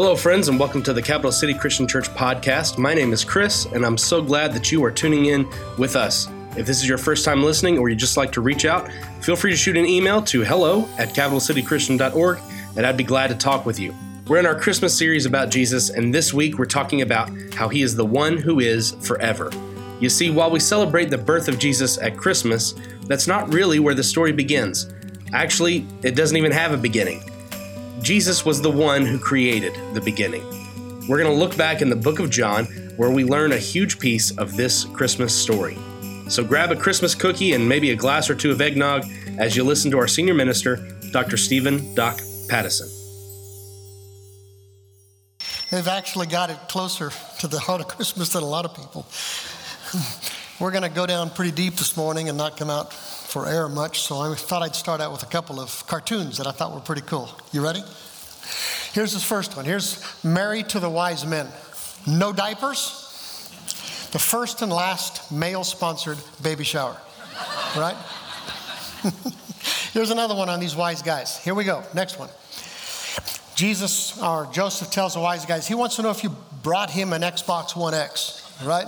Hello, friends, and welcome to the Capital City Christian Church podcast. My name is Chris, and I'm so glad that you are tuning in with us. If this is your first time listening or you just like to reach out, feel free to shoot an email to hello at capitalcitychristian.org, and I'd be glad to talk with you. We're in our Christmas series about Jesus, and this week we're talking about how he is the one who is forever. You see, while we celebrate the birth of Jesus at Christmas, that's not really where the story begins. Actually, it doesn't even have a beginning. Jesus was the one who created the beginning. We're going to look back in the book of John where we learn a huge piece of this Christmas story. So grab a Christmas cookie and maybe a glass or two of eggnog as you listen to our senior minister, Dr. Stephen Doc Pattison. They've actually got it closer to the heart of Christmas than a lot of people. We're going to go down pretty deep this morning and not come out for air much, so I thought I'd start out with a couple of cartoons that I thought were pretty cool. You ready? Here's this first one. Here's Married to the Wise Men. No diapers. The first and last male sponsored baby shower. Right? Here's another one on these wise guys. Here we go. Next one. Jesus or Joseph tells the wise guys, he wants to know if you brought him an Xbox One X, right?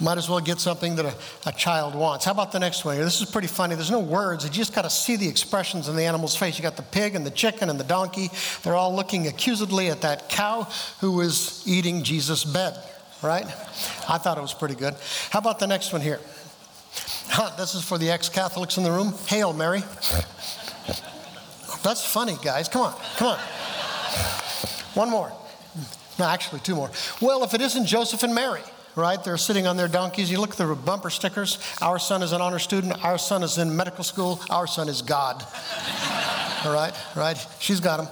Might as well get something that a, a child wants. How about the next one? Here, this is pretty funny. There's no words. You just got to see the expressions in the animal's face. You got the pig and the chicken and the donkey. They're all looking accusedly at that cow who was eating Jesus' bed, right? I thought it was pretty good. How about the next one here? Huh, this is for the ex Catholics in the room. Hail Mary. That's funny, guys. Come on, come on. One more. No, actually, two more. Well, if it isn't Joseph and Mary, right? They're sitting on their donkeys. You look at the bumper stickers. Our son is an honor student. Our son is in medical school. Our son is God. All right, right? She's got him.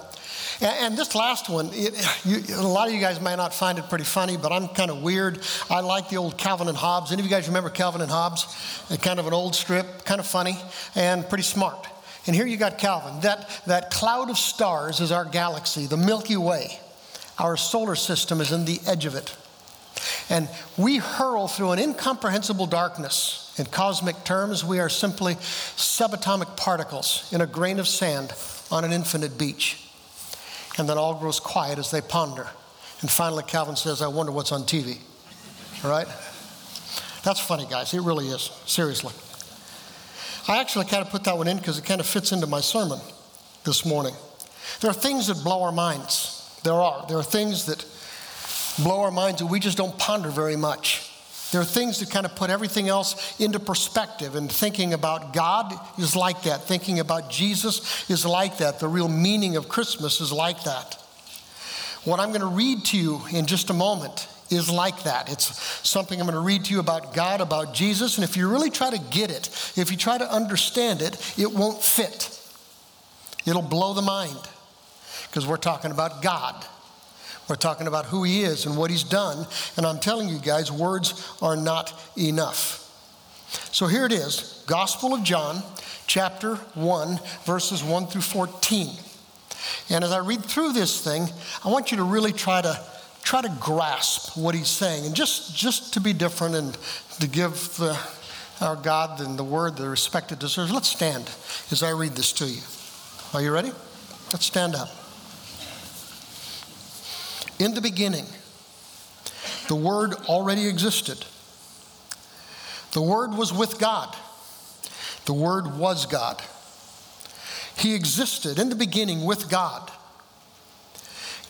And, this last one, it, you, a lot of you guys may not find it pretty funny, but I'm kind of weird. I like the old Calvin and Hobbes. Any of you guys remember Calvin and Hobbes? Uh, kind of an old strip, kind of funny, and pretty smart. And here you got Calvin. That, that cloud of stars is our galaxy, the Milky Way. Our solar system is in the edge of it. And we hurl through an incomprehensible darkness. In cosmic terms, we are simply subatomic particles in a grain of sand on an infinite beach. And then all grows quiet as they ponder. And finally, Calvin says, I wonder what's on TV. All right? That's funny, guys. It really is. Seriously. I actually kind of put that one in because it kind of fits into my sermon this morning. There are things that blow our minds. There are. There are things that blow our minds that we just don't ponder very much. There are things that kind of put everything else into perspective, and thinking about God is like that. Thinking about Jesus is like that. The real meaning of Christmas is like that. What I'm going to read to you in just a moment is like that. It's something I'm going to read to you about God, about Jesus, and if you really try to get it, if you try to understand it, it won't fit. It'll blow the mind because we're talking about God. We're talking about who he is and what he's done. And I'm telling you guys, words are not enough. So here it is Gospel of John, chapter 1, verses 1 through 14. And as I read through this thing, I want you to really try to try to grasp what he's saying and just just to be different and to give the, our God and the word the respect it deserves. Let's stand as I read this to you. Are you ready? Let's stand up. In the beginning, the Word already existed. The Word was with God. The Word was God. He existed in the beginning with God.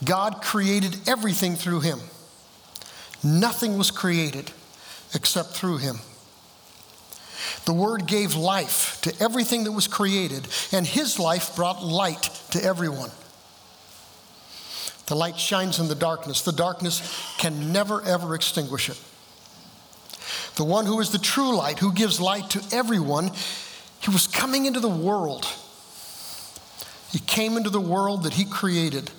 God created everything through him. Nothing was created except through him. The Word gave life to everything that was created, and his life brought light to everyone. The light shines in the darkness. The darkness can never, ever extinguish it. The one who is the true light, who gives light to everyone, he was coming into the world. He came into the world that he created,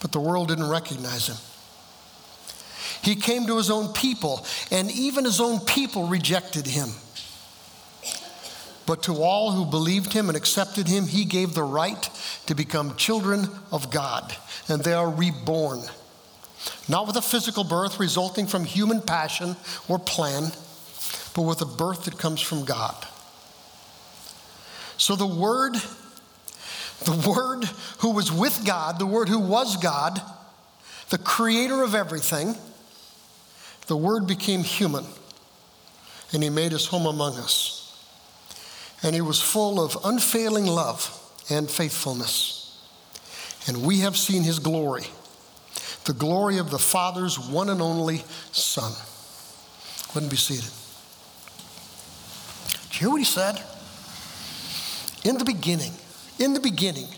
but the world didn't recognize him. He came to his own people, and even his own people rejected him. But to all who believed him and accepted him, he gave the right to become children of God, and they are reborn. Not with a physical birth resulting from human passion or plan, but with a birth that comes from God. So the Word, The Word who was with God, the Word who was God, the creator of everything, the Word became human and He made His home among us. And He was full of unfailing love and faithfulness. And we have seen His glory, the glory of the Father's one and only Son. Wouldn't be seated. Did you hear what He said? In the beginning, in the beginning,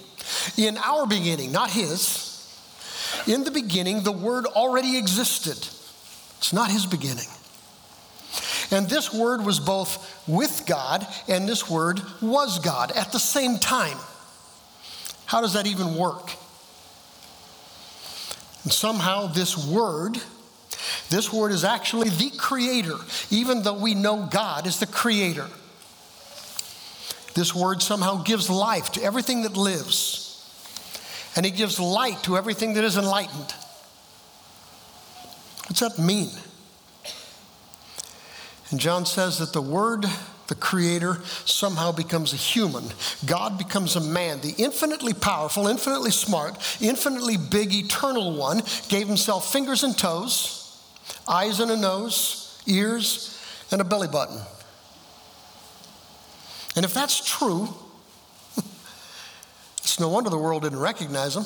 in our beginning, not His, in the beginning, the Word already existed. It's not His beginning. And this Word was both with God and this Word was God at the same time. How does that even work? And somehow, this Word, this Word is actually the Creator, even though we know God is the Creator. This Word somehow gives life to everything that lives and he gives light to everything that is enlightened. What's that mean? And John says that the Word, the Creator, somehow becomes a human. God becomes a man. The infinitely powerful, infinitely smart, infinitely big, eternal one gave himself fingers and toes, eyes and a nose, ears, and a belly button. And if that's true, it's no wonder the world didn't recognize him.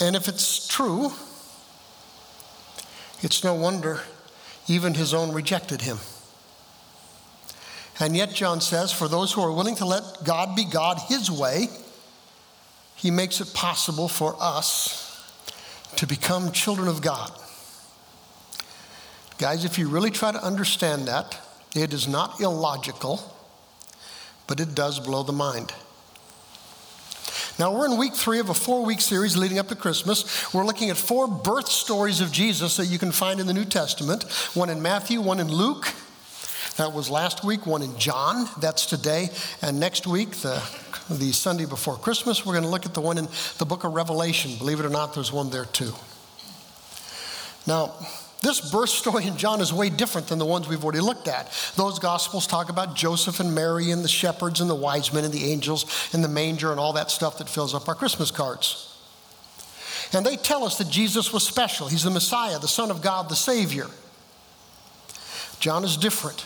And if it's true, it's no wonder even his own rejected him. And yet, John says, for those who are willing to let God be God his way, he makes it possible for us to become children of God. Guys, if you really try to understand that, it is not illogical but it does blow the mind. Now, we're in week three of a four week series leading up to Christmas. We're looking at four birth stories of Jesus that you can find in the New Testament one in Matthew, one in Luke. That was last week, one in John. That's today. And next week, the, the Sunday before Christmas, we're going to look at the one in the book of Revelation. Believe it or not, there's one there too. Now, this birth story in John is way different than the ones we've already looked at. Those gospels talk about Joseph and Mary and the shepherds and the wise men and the angels and the manger and all that stuff that fills up our Christmas cards. And they tell us that Jesus was special. He's the Messiah, the Son of God, the Savior. John is different,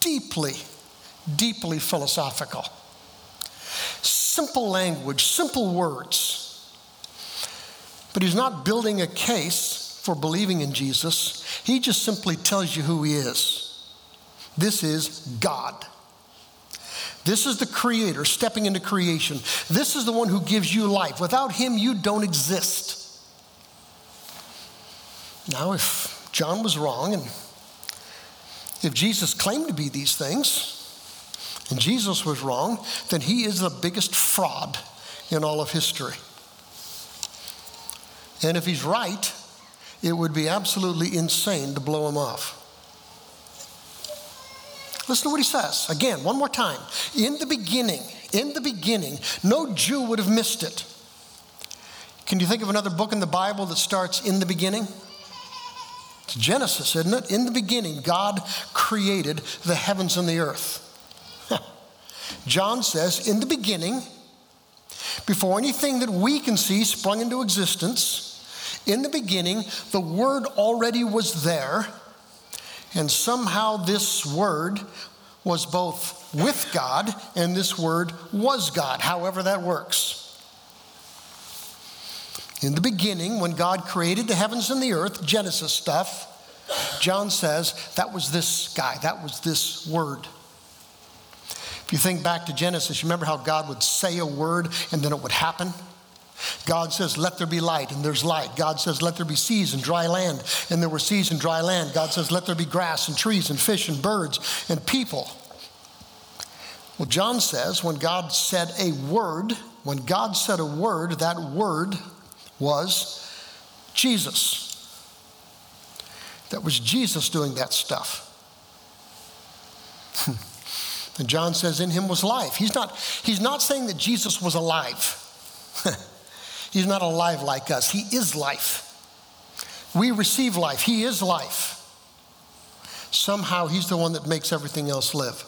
deeply, deeply philosophical. Simple language, simple words. But he's not building a case for believing in Jesus. He just simply tells you who He is. This is God. This is the Creator stepping into creation. This is the one who gives you life. Without Him, you don't exist. Now, if John was wrong and if Jesus claimed to be these things and Jesus was wrong, then he is the biggest fraud in all of history. And if he's right, it would be absolutely insane to blow him off. Listen to what he says again, one more time. In the beginning, in the beginning, no Jew would have missed it. Can you think of another book in the Bible that starts in the beginning? It's Genesis, isn't it? In the beginning, God created the heavens and the earth. John says, in the beginning, before anything that we can see sprung into existence, in the beginning, the Word already was there, and somehow this Word was both with God and this Word was God, however that works. In the beginning, when God created the heavens and the earth, Genesis stuff, John says that was this guy, that was this word. If you think back to Genesis, you remember how God would say a word and then it would happen? God says, Let there be light, and there's light. God says, Let there be seas and dry land, and there were seas and dry land. God says, Let there be grass and trees and fish and birds and people. Well, John says, when God said a word, when God said a word, that word was Jesus. That was Jesus doing that stuff. and John says, In him was life. He's not, he's not saying that Jesus was alive. He's not alive like us. He is life. We receive life. He is life. Somehow, He's the one that makes everything else live.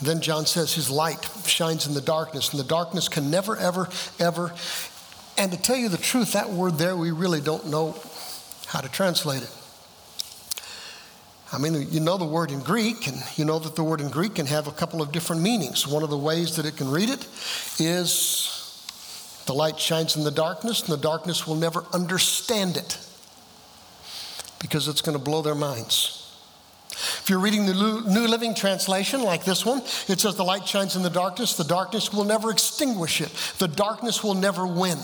Then John says his light shines in the darkness, and the darkness can never, ever, ever. And to tell you the truth, that word there, we really don't know how to translate it. I mean, you know the word in Greek, and you know that the word in Greek can have a couple of different meanings. One of the ways that it can read it is the light shines in the darkness, and the darkness will never understand it because it's going to blow their minds. If you're reading the New Living Translation, like this one, it says, The light shines in the darkness, the darkness will never extinguish it, the darkness will never win.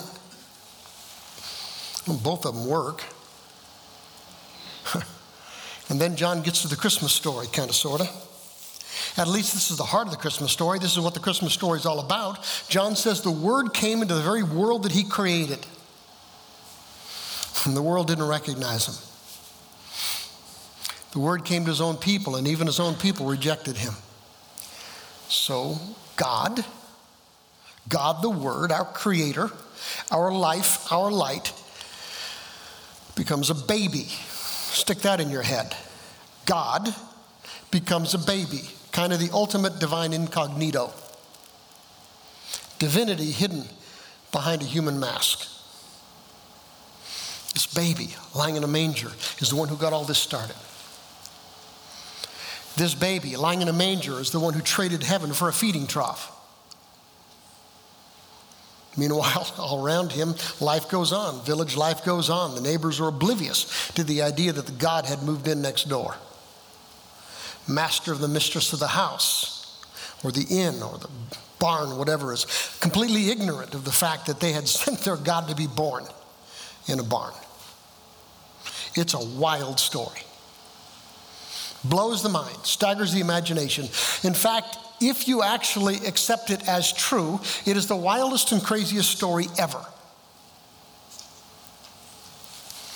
Well, both of them work. and then John gets to the Christmas story, kind of, sort of. At least this is the heart of the Christmas story. This is what the Christmas story is all about. John says the Word came into the very world that He created, and the world didn't recognize Him. The Word came to His own people, and even His own people rejected Him. So, God, God the Word, our Creator, our life, our light, becomes a baby. Stick that in your head. God becomes a baby kind of the ultimate divine incognito. Divinity hidden behind a human mask. This baby lying in a manger is the one who got all this started. This baby lying in a manger is the one who traded heaven for a feeding trough. Meanwhile, all around him, life goes on. Village life goes on. The neighbors are oblivious to the idea that the God had moved in next door master of the mistress of the house or the inn or the barn, whatever, is completely ignorant of the fact that they had sent their God to be born in a barn. It's a wild story. Blows the mind, staggers the imagination. In fact, if you actually accept it as true, it is the wildest and craziest story ever.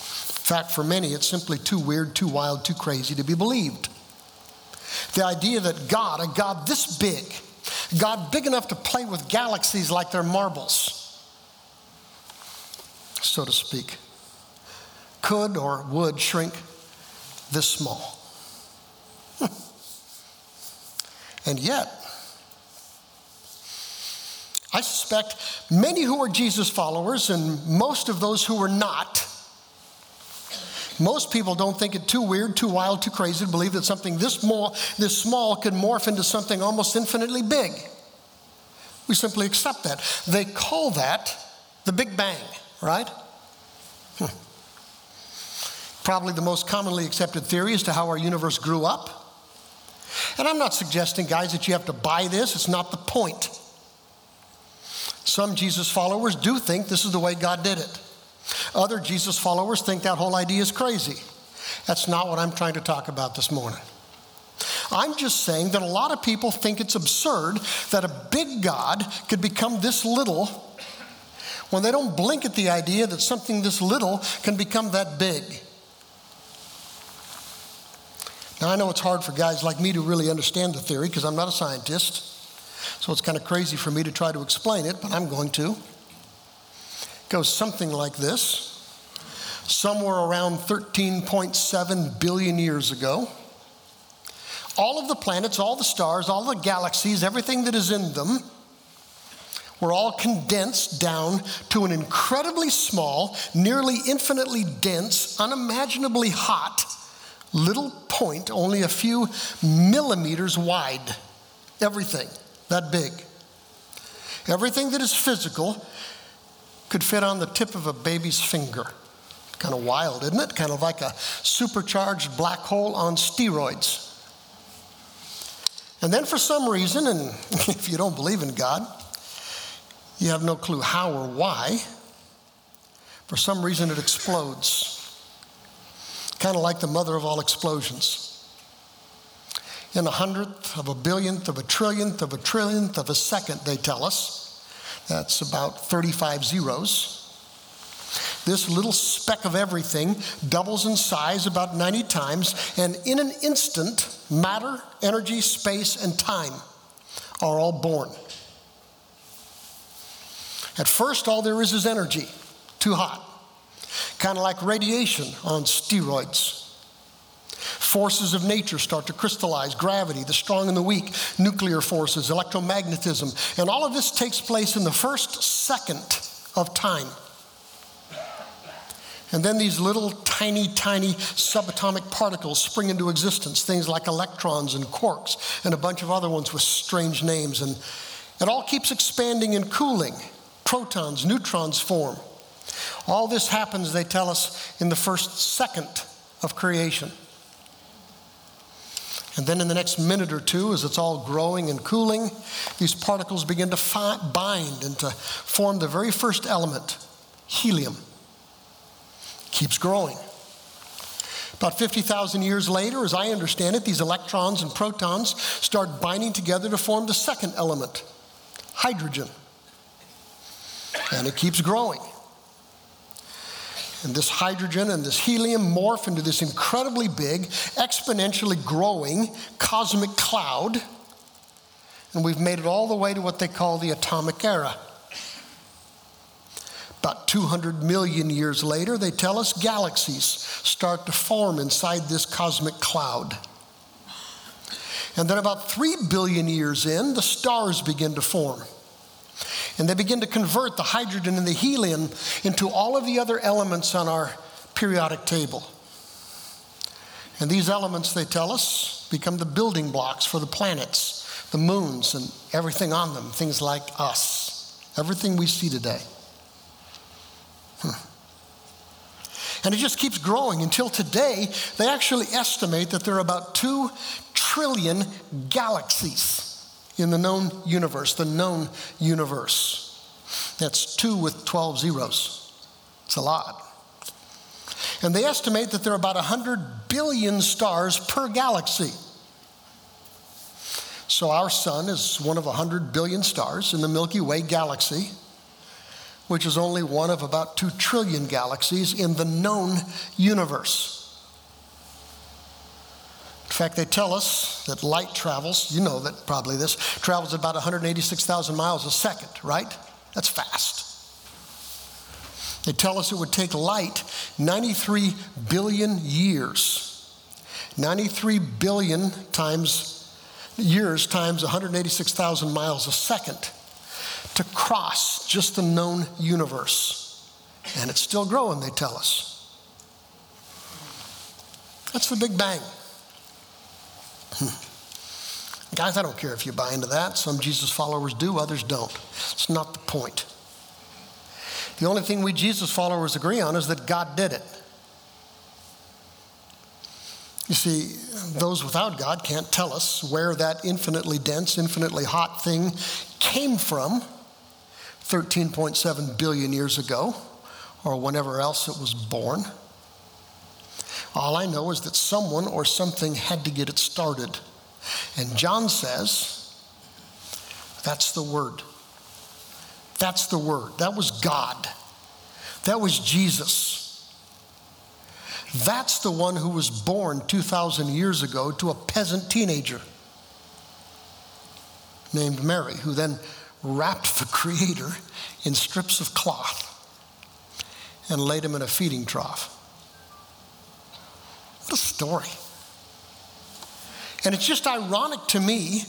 In fact, for many, it's simply too weird, too wild, too crazy to be believed. The idea that God, a God this big, God big enough to play with galaxies like they're marbles, so to speak, could or would shrink this small. and yet, I suspect many who are Jesus followers and most of those who are not most people don't think it too weird, too wild, too crazy to believe that something this small, this small could morph into something almost infinitely big. We simply accept that. They call that the Big Bang, right? Hmm. Probably the most commonly accepted theory as to how our universe grew up. And I'm not suggesting, guys, that you have to buy this. It's not the point. Some Jesus followers do think this is the way God did it. Other Jesus followers think that whole idea is crazy. That's not what I'm trying to talk about this morning. I'm just saying that a lot of people think it's absurd that a big God could become this little when they don't blink at the idea that something this little can become that big. Now, I know it's hard for guys like me to really understand the theory because I'm not a scientist. So it's kind of crazy for me to try to explain it, but I'm going to goes something like this. Somewhere around 13.7 billion years ago, all of the planets, all the stars, all the galaxies, everything that is in them, were all condensed down to an incredibly small, nearly infinitely dense, unimaginably hot little point, only a few millimeters wide. Everything that big. Everything that is physical could fit on the tip of a baby's finger. Kind of wild, isn't it? Kind of like a supercharged black hole on steroids. And then, for some reason, and if you don't believe in God, you have no clue how or why, for some reason it explodes. Kind of like the mother of all explosions. In a hundredth of a billionth of a trillionth of a trillionth of a second, they tell us, that's about 35 zeros. This little speck of everything doubles in size about 90 times, and in an instant, matter, energy, space, and time are all born. At first, all there is is energy, too hot, kind of like radiation on steroids. Forces of nature start to crystallize gravity, the strong and the weak, nuclear forces, electromagnetism. And all of this takes place in the first second of time. And then these little tiny, tiny subatomic particles spring into existence, things like electrons and quarks and a bunch of other ones with strange names. And it all keeps expanding and cooling. Protons, neutrons form. All this happens, they tell us, in the first second of creation. And then in the next minute or two, as it's all growing and cooling, these particles begin to fi- bind and to form the very first element, helium. Keeps growing. About 50,000 years later, as I understand it, these electrons and protons start binding together to form the second element, hydrogen. And it keeps growing. And this hydrogen and this helium morph into this incredibly big, exponentially growing cosmic cloud. And we've made it all the way to what they call the atomic era. About 200 million years later, they tell us galaxies start to form inside this cosmic cloud. And then, about 3 billion years in, the stars begin to form. And they begin to convert the hydrogen and the helium into all of the other elements on our periodic table. And these elements, they tell us, become the building blocks for the planets, the moons, and everything on them, things like us, everything we see today. Hmm. And it just keeps growing until today, they actually estimate that there are about 2 trillion galaxies in the known universe, the known universe. That's two with 12 zeros. It's a lot. And they estimate that there are about 100 billion stars per galaxy. So our sun is one of 100 billion stars in the Milky Way galaxy, which is only one of about 2 trillion galaxies in the known universe. In fact, they tell us that light travels, you know that probably this, travels about 186,000 miles a second, right? That's fast. They tell us it would take light 93 billion years. 93 billion times years times 186,000 miles a second to cross just the known universe. And it's still growing, they tell us. That's the Big Bang. Hmm. Guys, I don't care if you buy into that. Some Jesus followers do, others don't. It's not the point. The only thing we Jesus followers agree on is that God did it. You see, those without God can't tell us where that infinitely dense, infinitely hot thing came from 13.7 billion years ago or whenever else it was born. All I know is that someone or something had to get it started. And John says, that's the Word. That's the Word. That was God. That was Jesus. That's the one who was born 2,000 years ago to a peasant teenager named Mary, who then wrapped the Creator in strips of cloth and laid him in a feeding trough. Story. And it's just ironic to me.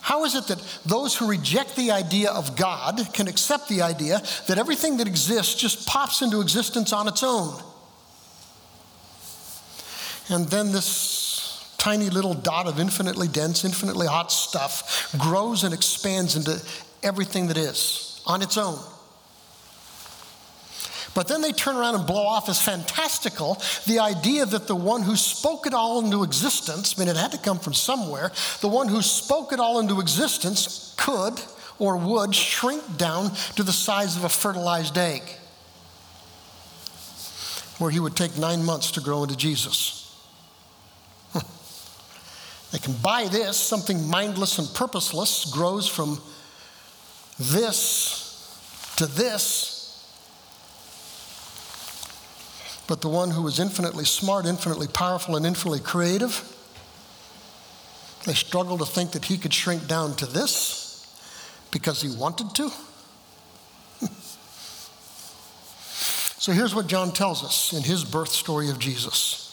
How is it that those who reject the idea of God can accept the idea that everything that exists just pops into existence on its own? And then this tiny little dot of infinitely dense, infinitely hot stuff grows and expands into everything that is on its own. But then they turn around and blow off as fantastical the idea that the one who spoke it all into existence, I mean, it had to come from somewhere, the one who spoke it all into existence could or would shrink down to the size of a fertilized egg, where he would take nine months to grow into Jesus. They can buy this, something mindless and purposeless grows from this to this but the one who was infinitely smart, infinitely powerful, and infinitely creative. They struggle to think that he could shrink down to this because he wanted to. so here's what John tells us in his birth story of Jesus.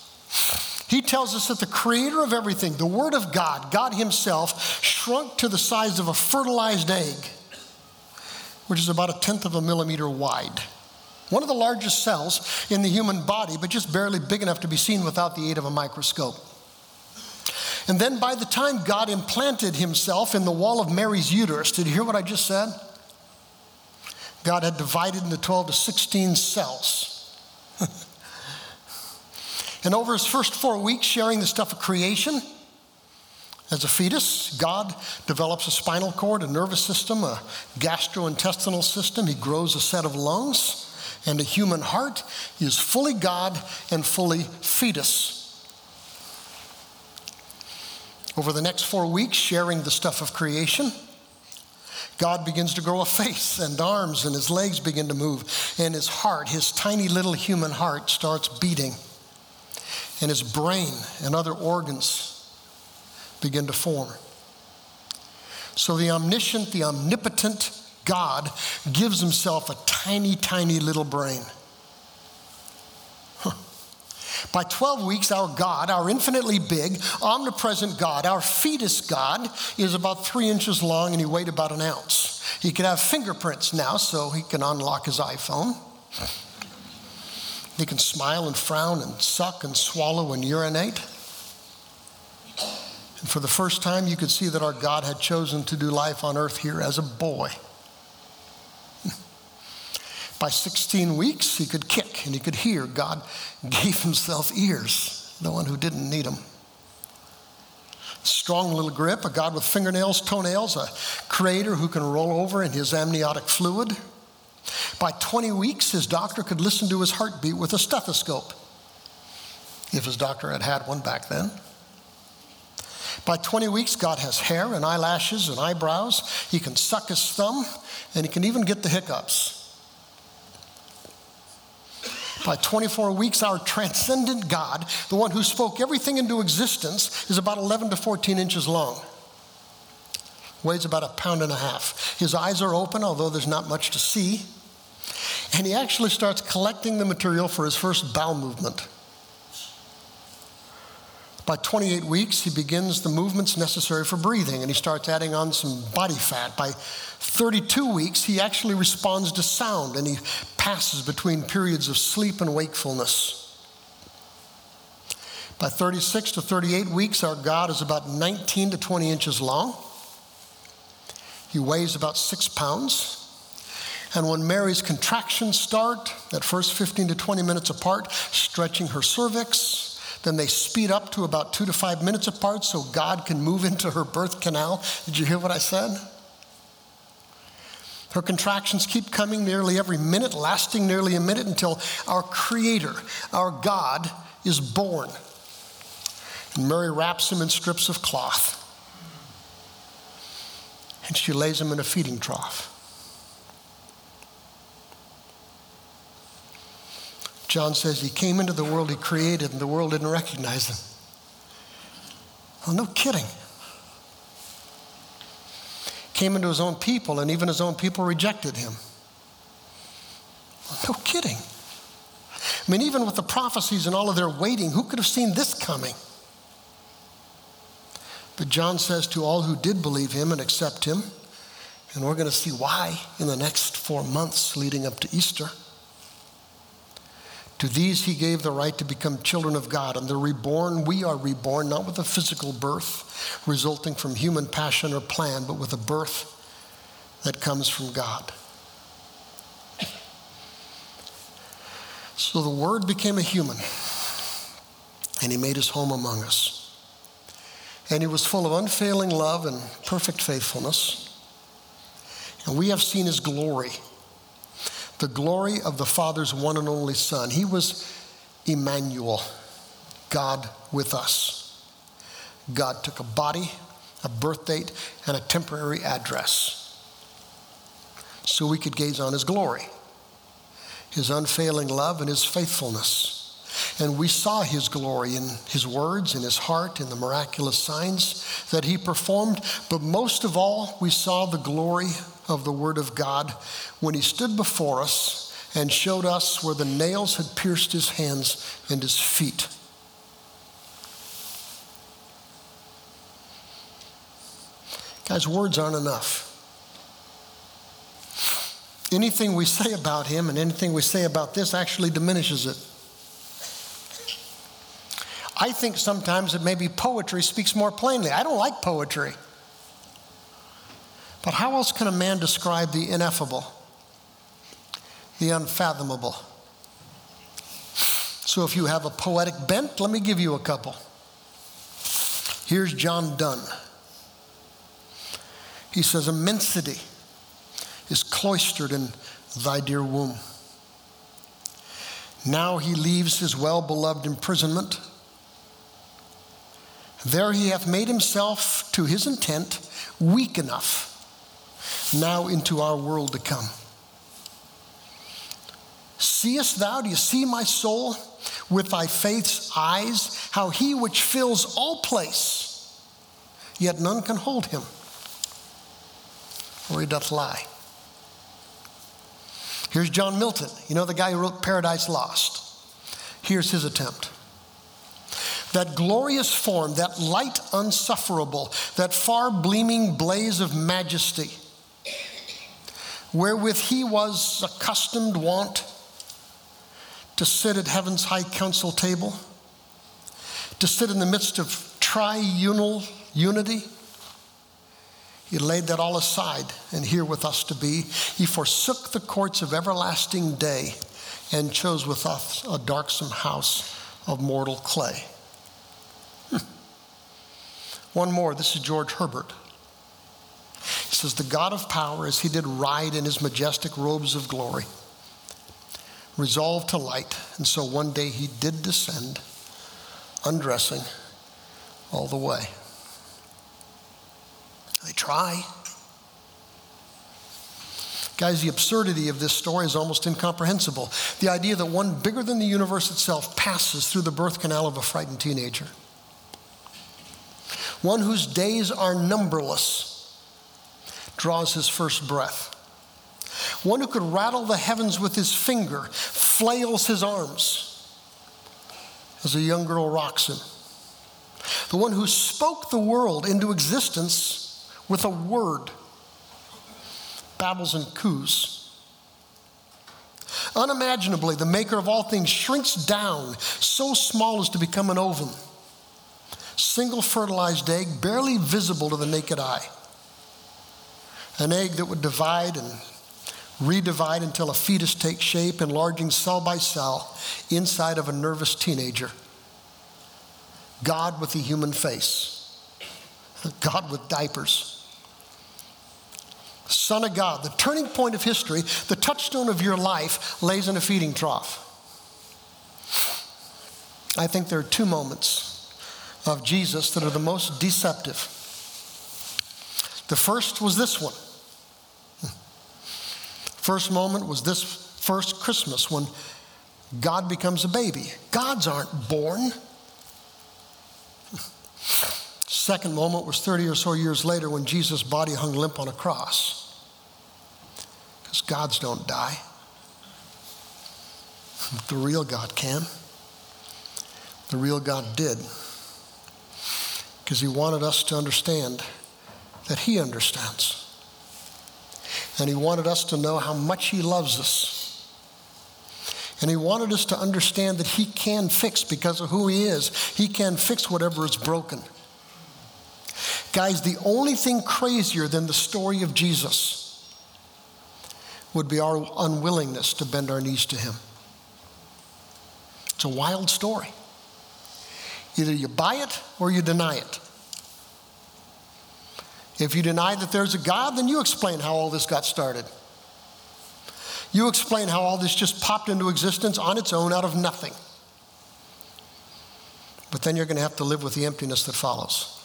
He tells us that the creator of everything, the Word of God, God Himself, shrunk to the size of a fertilized egg, which is about a tenth of a millimeter wide. One of the largest cells in the human body, but just barely big enough to be seen without the aid of a microscope. And then by the time God implanted Himself in the wall of Mary's uterus, did you hear what I just said? God had divided into 12 to 16 cells. and over his first four weeks, sharing the stuff of creation, as a fetus, God develops a spinal cord, a nervous system, a gastrointestinal system. He grows a set of lungs and a human heart. He is fully God and fully fetus. Over the next four weeks, sharing the stuff of creation, God begins to grow a face and arms, and his legs begin to move, and his heart, his tiny little human heart, starts beating, and his brain and other organs begin to form. So the omniscient, the omnipotent God gives himself a tiny, tiny little brain. By 12 weeks, our God, our infinitely big, omnipresent God, our fetus God, is about three inches long and he weighed about an ounce. He could have fingerprints now, so he can unlock his iPhone. He can smile and frown and suck and swallow and urinate. And for the first time, you could see that our God had chosen to do life on earth here as a boy. By 16 weeks, he could kick and he could hear. God gave himself ears, the one who didn't need them. Strong little grip, a God with fingernails, toenails, a creator who can roll over in his amniotic fluid. By 20 weeks, his doctor could listen to his heartbeat with a stethoscope, if his doctor had had one back then. By 20 weeks, God has hair and eyelashes and eyebrows. He can suck his thumb, and he can even get the hiccups. By 24 weeks, our transcendent God, the one who spoke everything into existence, is about 11 to 14 inches long. Weighs about a pound and a half. His eyes are open, although there's not much to see. And he actually starts collecting the material for his first bowel movement. By 28 weeks, he begins the movements necessary for breathing and he starts adding on some body fat. By 32 weeks, he actually responds to sound and he passes between periods of sleep and wakefulness. By 36 to 38 weeks, our God is about 19 to 20 inches long. He weighs about six pounds. And when Mary's contractions start, at first 15 to 20 minutes apart, stretching her cervix, then they speed up to about two to five minutes apart so God can move into her birth canal. Did you hear what I said? Her contractions keep coming nearly every minute, lasting nearly a minute until our Creator, our God, is born. And Mary wraps him in strips of cloth. And she lays him in a feeding trough. John says he came into the world he created and the world didn't recognize him. Well, no kidding. Came into his own people and even his own people rejected him. No kidding. I mean, even with the prophecies and all of their waiting, who could have seen this coming? But John says to all who did believe him and accept him, and we're going to see why in the next four months leading up to Easter. To these he gave the right to become children of God, and they're reborn. We are reborn not with a physical birth resulting from human passion or plan, but with a birth that comes from God. So the Word became a human, and he made his home among us. And he was full of unfailing love and perfect faithfulness. And we have seen his glory the glory of the Father's one and only Son. He was Emmanuel, God with us. God took a body, a birth date, and a temporary address so we could gaze on his glory, his unfailing love, and his faithfulness. And we saw his glory in his words, in his heart, in the miraculous signs that he performed. But most of all, we saw the glory of the Word of God when he stood before us and showed us where the nails had pierced his hands and his feet. Guys, words aren't enough. Anything we say about him and anything we say about this actually diminishes it. I think sometimes that maybe poetry speaks more plainly. I don't like poetry. But how else can a man describe the ineffable, the unfathomable? So if you have a poetic bent, let me give you a couple. Here's John Donne. He says, Immensity is cloistered in thy dear womb. Now he leaves his well beloved imprisonment. There he hath made himself to his intent weak enough now into our world to come. Seest thou, do you see my soul with thy faith's eyes, how he which fills all place, yet none can hold him, for he doth lie. Here's John Milton, you know the guy who wrote Paradise Lost. Here's his attempt. That glorious form, that light unsufferable, that far gleaming blaze of majesty, wherewith he was accustomed wont to sit at heaven's high council table, to sit in the midst of triunal unity. He laid that all aside and here with us to be. He forsook the courts of everlasting day and chose with us a darksome house of mortal clay. Hmm. One more. This is George Herbert. He says, The God of power, as he did ride in his majestic robes of glory, resolved to light. And so one day he did descend, undressing all the way. They try. Guys, the absurdity of this story is almost incomprehensible. The idea that one bigger than the universe itself passes through the birth canal of a frightened teenager. One whose days are numberless draws his first breath. One who could rattle the heavens with his finger flails his arms as a young girl rocks him. The one who spoke the world into existence with a word babbles and coos. Unimaginably, the maker of all things shrinks down so small as to become an ovum. Single fertilized egg, barely visible to the naked eye an egg that would divide and redivide until a fetus takes shape, enlarging cell by cell inside of a nervous teenager. God with a human face, God with diapers. Son of God, the turning point of history, the touchstone of your life lays in a feeding trough. I think there are two moments of Jesus that are the most deceptive. The first was this one. First moment was this first Christmas when God becomes a baby. Gods aren't born. Second moment was 30 or so years later when Jesus' body hung limp on a cross. Because gods don't die. The real God can. The real God did. Because he wanted us to understand that he understands. And he wanted us to know how much he loves us. And he wanted us to understand that he can fix, because of who he is, he can fix whatever is broken. Guys, the only thing crazier than the story of Jesus would be our unwillingness to bend our knees to him. It's a wild story. Either you buy it or you deny it. If you deny that there's a God, then you explain how all this got started. You explain how all this just popped into existence on its own out of nothing. But then you're going to have to live with the emptiness that follows.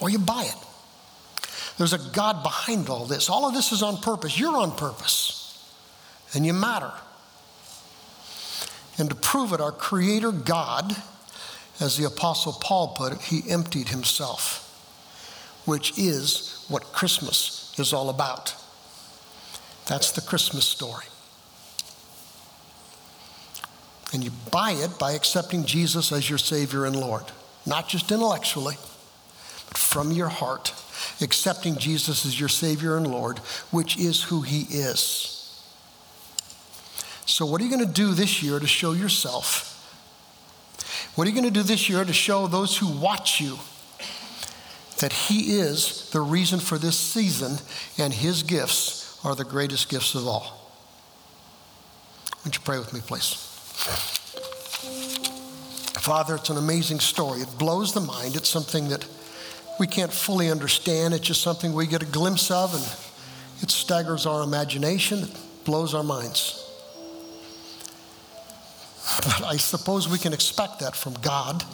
Or you buy it. There's a God behind all this. All of this is on purpose. You're on purpose. And you matter. And to prove it, our Creator God, as the Apostle Paul put it, he emptied himself which is what Christmas is all about. That's the Christmas story. And you buy it by accepting Jesus as your Savior and Lord, not just intellectually, but from your heart, accepting Jesus as your Savior and Lord, which is who He is. So, what are you going to do this year to show yourself? What are you going to do this year to show those who watch you that He is the reason for this season and His gifts are the greatest gifts of all? Would you pray with me, please? Father, it's an amazing story. It blows the mind. It's something that we can't fully understand. It's just something we get a glimpse of, and it staggers our imagination, it blows our minds. But I suppose we can expect that from God.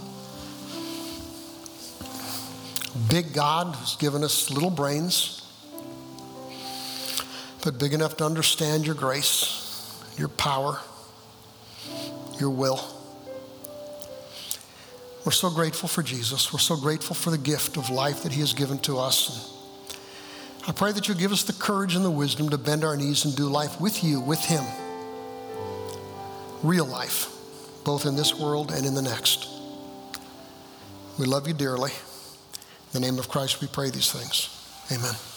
Big God who's given us little brains, but big enough to understand your grace, your power, your will. We're so grateful for Jesus. We're so grateful for the gift of life that He has given to us. I pray that you'll give us the courage and the wisdom to bend our knees and do life with you, with Him. Real life, both in this world and in the next. We love you dearly. In the name of Christ, we pray these things. Amen.